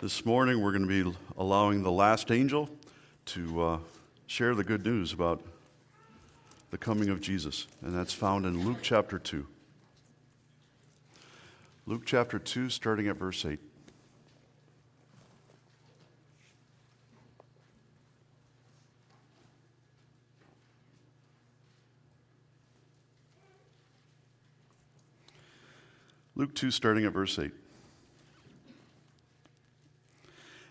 This morning, we're going to be allowing the last angel to uh, share the good news about the coming of Jesus, and that's found in Luke chapter 2. Luke chapter 2, starting at verse 8. Luke 2, starting at verse 8.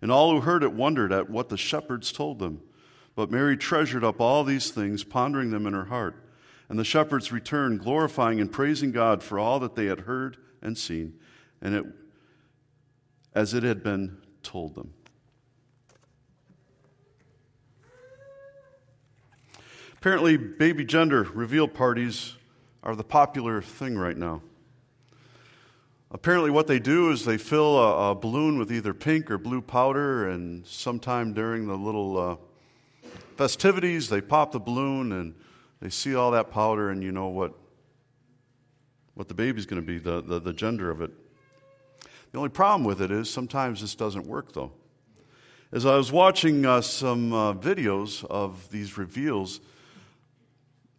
And all who heard it wondered at what the shepherds told them. But Mary treasured up all these things, pondering them in her heart. And the shepherds returned, glorifying and praising God for all that they had heard and seen, and it, as it had been told them. Apparently, baby gender reveal parties are the popular thing right now. Apparently, what they do is they fill a, a, balloon with either pink or blue powder, and sometime during the little uh, festivities, they pop the balloon and they see all that powder, and you know what, what the baby's going to be, the, the, the gender of it. The only problem with it is sometimes this doesn't work, though. As I was watching uh, some uh, videos of these reveals,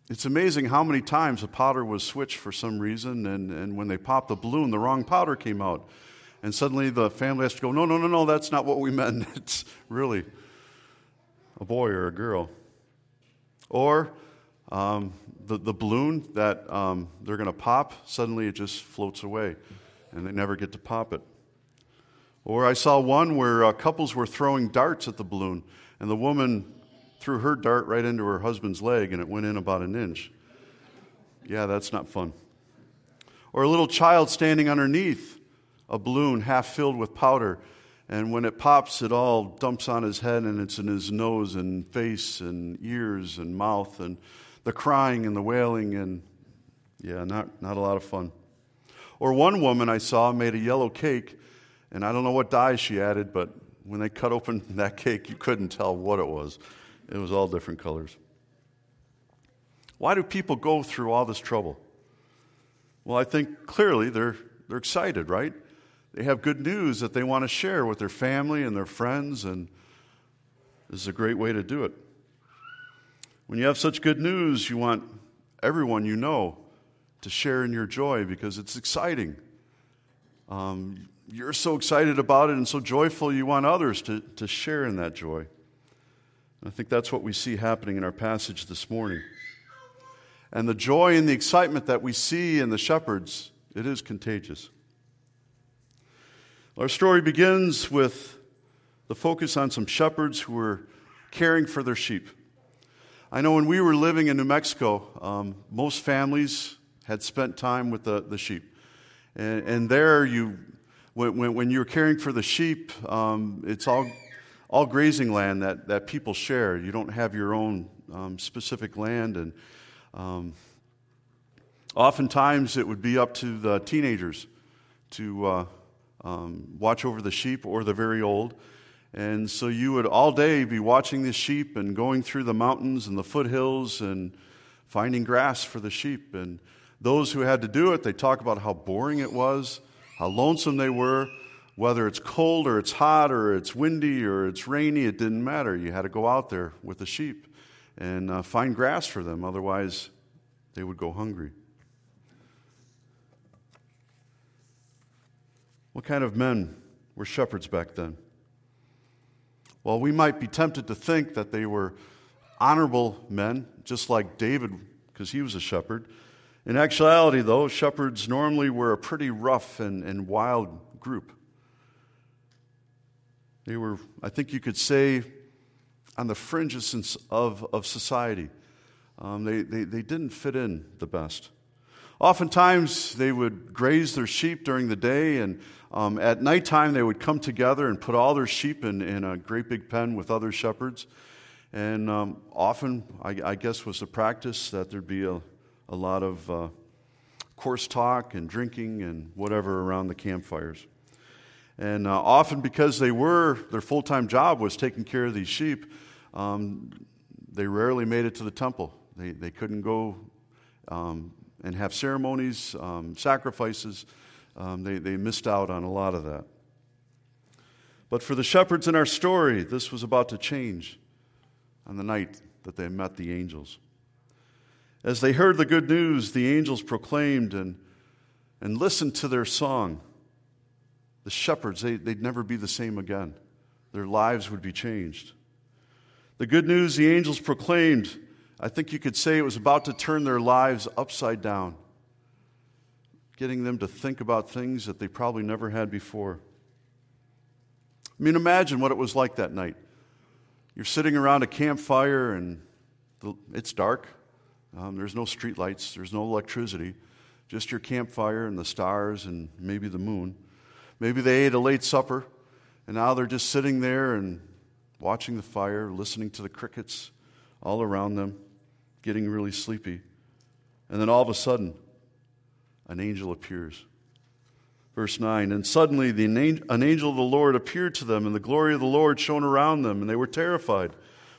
it's amazing how many times a powder was switched for some reason, and, and when they popped the balloon, the wrong powder came out. And suddenly the family has to go, no, no, no, no, that's not what we meant. It's really a boy or a girl. Or um, the, the balloon that um, they're going to pop, suddenly it just floats away, and they never get to pop it. Or I saw one where uh, couples were throwing darts at the balloon, and the woman threw her dart right into her husband's leg and it went in about an inch. Yeah, that's not fun. Or a little child standing underneath a balloon half filled with powder, and when it pops, it all dumps on his head and it's in his nose and face and ears and mouth, and the crying and the wailing, and yeah, not, not a lot of fun. Or one woman I saw made a yellow cake, and I don't know what dye she added, but when they cut open that cake, you couldn't tell what it was. It was all different colors. Why do people go through all this trouble? Well, I think clearly they're, they're excited, right? They have good news that they want to share with their family and their friends, and this is a great way to do it. When you have such good news, you want everyone you know to share in your joy because it's exciting. Um, you're so excited about it and so joyful, you want others to, to share in that joy. I think that's what we see happening in our passage this morning. And the joy and the excitement that we see in the shepherds, it is contagious. Our story begins with the focus on some shepherds who were caring for their sheep. I know when we were living in New Mexico, um, most families had spent time with the, the sheep. And, and there, you, when, when, you're caring for the sheep, um, it's all all grazing land that, that people share. You don't have your own um, specific land. And um, oftentimes it would be up to the teenagers to uh, um, watch over the sheep or the very old. And so you would all day be watching the sheep and going through the mountains and the foothills and finding grass for the sheep. And those who had to do it, they talk about how boring it was, how lonesome they were, whether it's cold or it's hot or it's windy or it's rainy, it didn't matter. You had to go out there with the sheep and uh, find grass for them, otherwise, they would go hungry. What kind of men were shepherds back then? Well, we might be tempted to think that they were honorable men, just like David, because he was a shepherd, in actuality, though, shepherds normally were a pretty rough and, and wild group. They were, I think you could say, on the fringes of, of society. Um, they, they, they didn't fit in the best. Oftentimes, they would graze their sheep during the day, and um, at nighttime, they would come together and put all their sheep in, in a great big pen with other shepherds. And um, often, I, I, guess, was the practice that there'd be a, a lot of uh, coarse talk and drinking and whatever around the campfires. And uh, often, because they were, their full time job was taking care of these sheep, um, they rarely made it to the temple. They, they couldn't go um, and have ceremonies, um, sacrifices. Um, they, they missed out on a lot of that. But for the shepherds in our story, this was about to change on the night that they met the angels. As they heard the good news, the angels proclaimed and, and listened to their song. The shepherds, they, they'd never be the same again. Their lives would be changed. The good news the angels proclaimed I think you could say it was about to turn their lives upside down, getting them to think about things that they probably never had before. I mean, imagine what it was like that night. You're sitting around a campfire and it's dark. Um, there's no streetlights, there's no electricity, just your campfire and the stars and maybe the moon. Maybe they ate a late supper and now they're just sitting there and watching the fire, listening to the crickets all around them getting really sleepy. And then all of a sudden, an angel appears. Verse 9 And suddenly the, an angel of the Lord appeared to them, and the glory of the Lord shone around them, and they were terrified.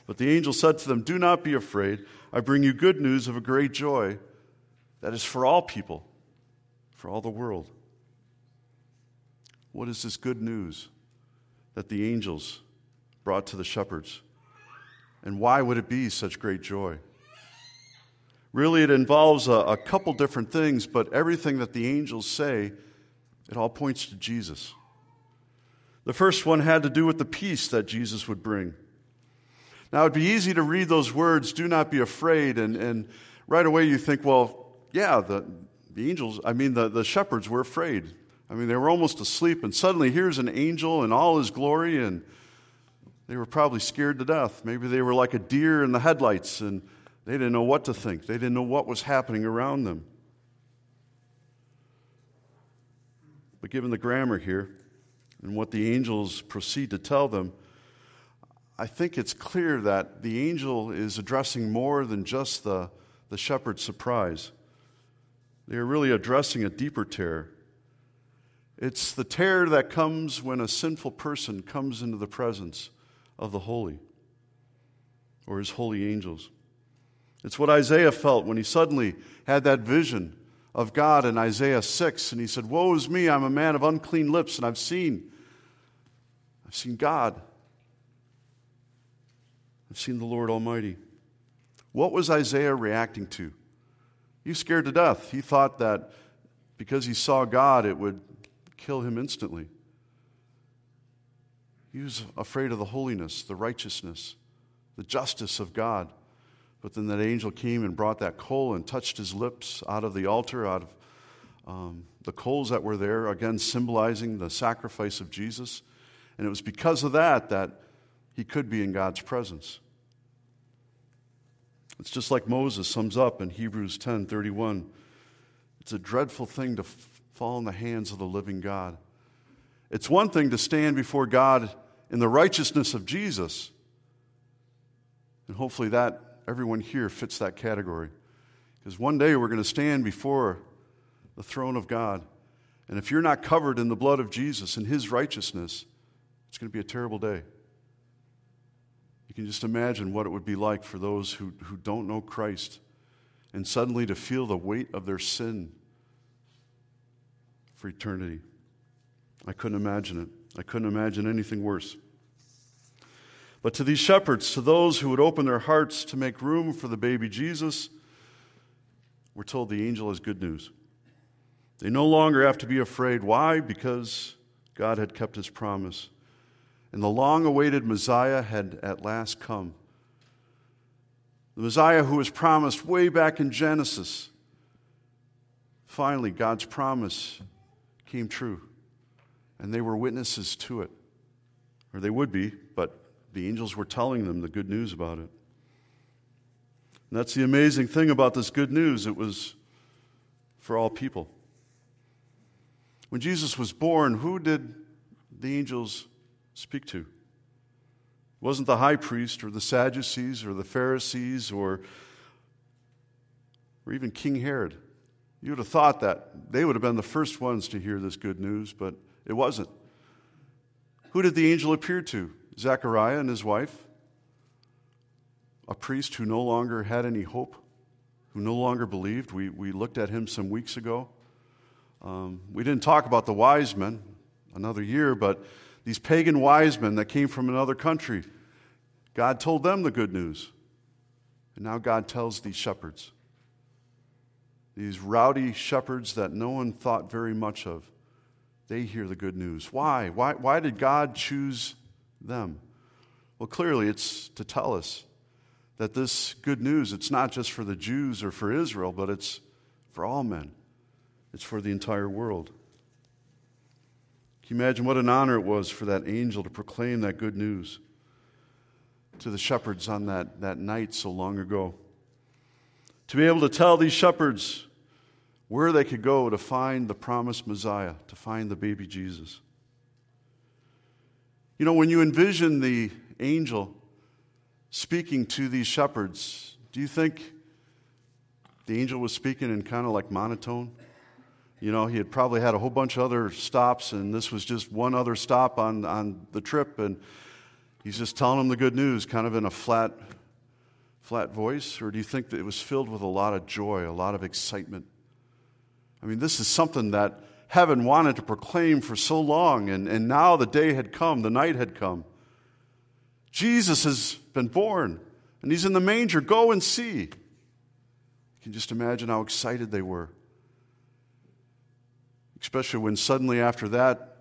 But the angel said to them, Do not be afraid. I bring you good news of a great joy that is for all people, for all the world. What is this good news that the angels brought to the shepherds? And why would it be such great joy? Really, it involves a, a couple different things, but everything that the angels say, it all points to Jesus. The first one had to do with the peace that Jesus would bring. Now, it'd be easy to read those words, do not be afraid, and, and right away you think, well, yeah, the, the angels, I mean, the, the shepherds were afraid. I mean, they were almost asleep, and suddenly here's an angel in all his glory, and they were probably scared to death. Maybe they were like a deer in the headlights, and they didn't know what to think, they didn't know what was happening around them. But given the grammar here and what the angels proceed to tell them, I think it's clear that the angel is addressing more than just the, the shepherd's surprise. They are really addressing a deeper terror. It's the terror that comes when a sinful person comes into the presence of the holy or his holy angels. It's what Isaiah felt when he suddenly had that vision of God in Isaiah 6 and he said, "Woe is me, I'm a man of unclean lips and I've seen I've seen God. I've seen the Lord Almighty." What was Isaiah reacting to? He was scared to death. He thought that because he saw God, it would kill him instantly. He was afraid of the holiness, the righteousness, the justice of God. But then that angel came and brought that coal and touched his lips out of the altar, out of um, the coals that were there, again symbolizing the sacrifice of Jesus. And it was because of that that he could be in God's presence. It's just like Moses sums up in Hebrews 10 31. It's a dreadful thing to fall in the hands of the living God. It's one thing to stand before God in the righteousness of Jesus, and hopefully that everyone here fits that category. Because one day we're going to stand before the throne of God. And if you're not covered in the blood of Jesus and his righteousness, it's going to be a terrible day. You can just imagine what it would be like for those who, who don't know Christ and suddenly to feel the weight of their sin for eternity. I couldn't imagine it. I couldn't imagine anything worse. But to these shepherds, to those who would open their hearts to make room for the baby Jesus, we're told the angel has good news. They no longer have to be afraid. Why? Because God had kept his promise. and the long awaited Messiah had at last come. The Messiah who was promised way back in Genesis. Finally, God's promise came true, and they were witnesses to it. Or they would be, but the angels were telling them the good news about it. And that's the amazing thing about this good news. It was for all people. When Jesus was born, who did the angels speak to? It wasn't the high priest or the Sadducees or the Pharisees or, or even King Herod. You would have thought that they would have been the first ones to hear this good news, but it wasn't. Who did the angel appear to? Zechariah and his wife? A priest who no longer had any hope, who no longer believed. We, we looked at him some weeks ago. Um, we didn't talk about the wise men another year, but these pagan wise men that came from another country, God told them the good news. And now God tells these shepherds, these rowdy shepherds that no one thought very much of, they hear the good news. Why? Why, why did God choose them? Well, clearly it's to tell us that this good news, it's not just for the Jews or for Israel, but it's for all men. It's for the entire world. Can you imagine what an honor it was for that angel to proclaim that good news to the shepherds on that, that night so long ago? To be able to tell these shepherds where they could go to find the promised Messiah, to find the baby Jesus. You know, when you envision the angel speaking to these shepherds, do you think the angel was speaking in kind of like monotone? You know, he had probably had a whole bunch of other stops, and this was just one other stop on, on the trip, and he's just telling them the good news, kind of in a flat, flat voice? Or do you think that it was filled with a lot of joy, a lot of excitement? I mean, this is something that heaven wanted to proclaim for so long, and, and now the day had come, the night had come. Jesus has been born, and he's in the manger. Go and see. You can just imagine how excited they were especially when suddenly after that,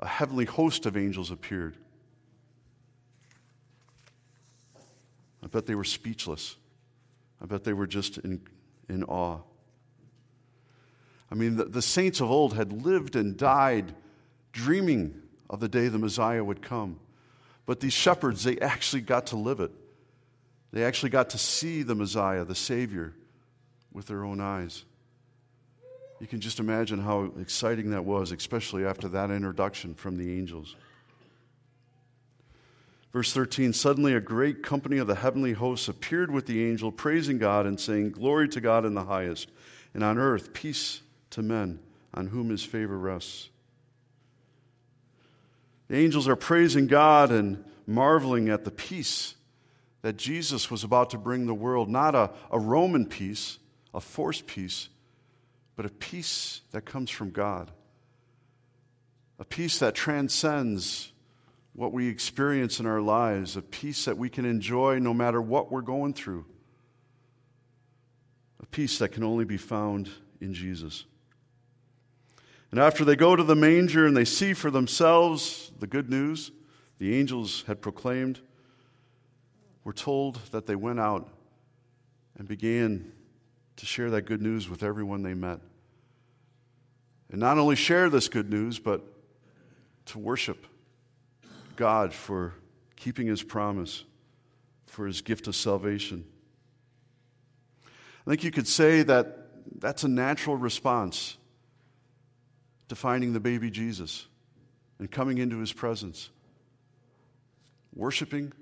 a heavenly host of angels appeared. I bet they were speechless. I bet they were just in, in awe. I mean, the, the saints of old had lived and died dreaming of the day the Messiah would come. But these shepherds, they actually got to live it. They actually got to see the Messiah, the Savior, with their own eyes. You can just imagine how exciting that was, especially after that introduction from the angels. Verse 13 Suddenly a great company of the heavenly hosts appeared with the angel, praising God and saying, Glory to God in the highest, and on earth peace to men on whom his favor rests. The angels are praising God and marveling at the peace that Jesus was about to bring the world, not a, a Roman peace, a forced peace but a peace that comes from God. A peace that transcends what we experience in our lives, a peace that we can enjoy no matter what we're going through, a peace that can only be found in Jesus. And after they go to the manger and they see for themselves the good news the angels had proclaimed, we're told that they went out and began to share that good news with everyone they met. And not only share this good news, but to worship God for keeping his promise, for his gift of salvation. I think you could say that that's a natural response to finding the baby Jesus and coming into his presence. Worshiping,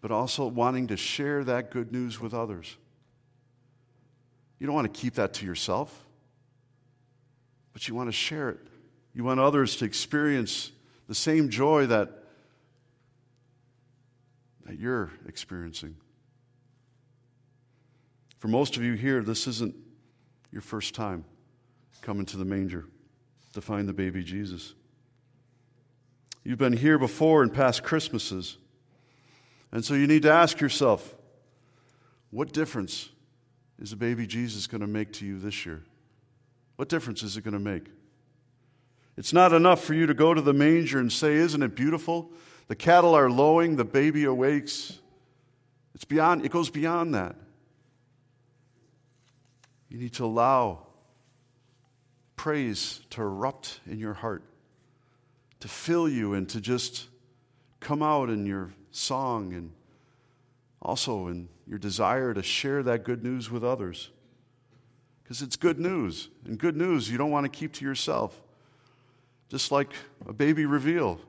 but also wanting to share that good news with others. You don't want to keep that to yourself but you want to share it. You want others to experience the same joy that, that you're experiencing. For most of you here, this isn't your first time coming to the manger to find the baby Jesus. You've been here before in past Christmases. And so you need to ask yourself what difference is the baby Jesus going to make to you this year? What difference is it going to make? It's not enough for you to go to the manger and say, Isn't it beautiful the cattle are lowing, the baby awakes. It's beyond, it goes beyond that. You need to allow praise to erupt in your heart, to fill you, and to just come out in your song and also in your desire to share that good news with others. Because it's good news, and good news you don't want to keep to yourself. Just like a baby reveal,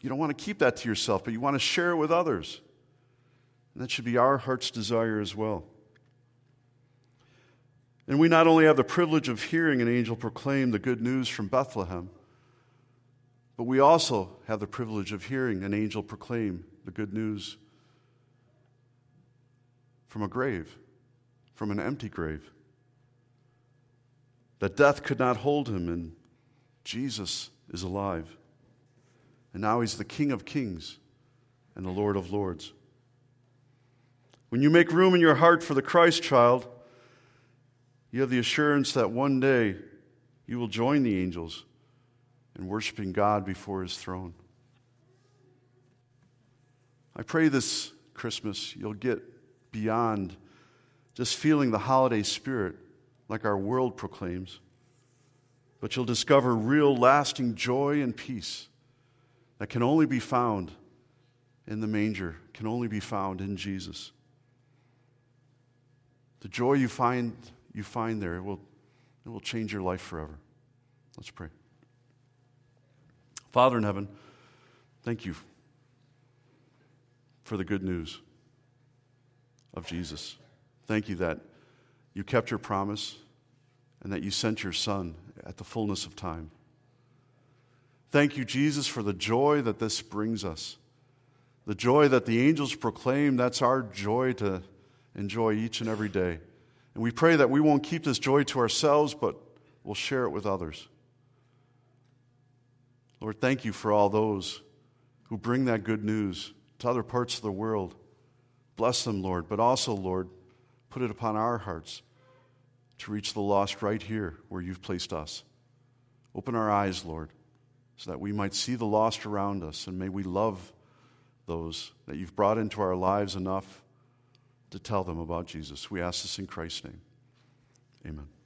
you don't want to keep that to yourself, but you want to share it with others. And that should be our heart's desire as well. And we not only have the privilege of hearing an angel proclaim the good news from Bethlehem, but we also have the privilege of hearing an angel proclaim the good news from a grave, from an empty grave. That death could not hold him, and Jesus is alive. And now he's the King of kings and the Lord of lords. When you make room in your heart for the Christ child, you have the assurance that one day you will join the angels in worshiping God before his throne. I pray this Christmas you'll get beyond just feeling the holiday spirit like our world proclaims, but you'll discover real, lasting joy and peace that can only be found in the manger, can only be found in Jesus. The joy you find, you find there, it will, it will change your life forever. Let's pray. Father in heaven, thank you for the good news of Jesus. Thank you that you kept your promise and that you sent your Son at the fullness of time. Thank you, Jesus, for the joy that this brings us. The joy that the angels proclaim, that's our joy to enjoy each and every day. And we pray that we won't keep this joy to ourselves, but we'll share it with others. Lord, thank you for all those who bring that good news to other parts of the world. Bless them, Lord, but also, Lord, put it upon our hearts to reach the lost right here where you've placed us. Open our eyes, Lord, so that we might see the lost around us, and may we love those that you've brought into our lives enough to tell them about Jesus. We ask this in Christ's name. Amen.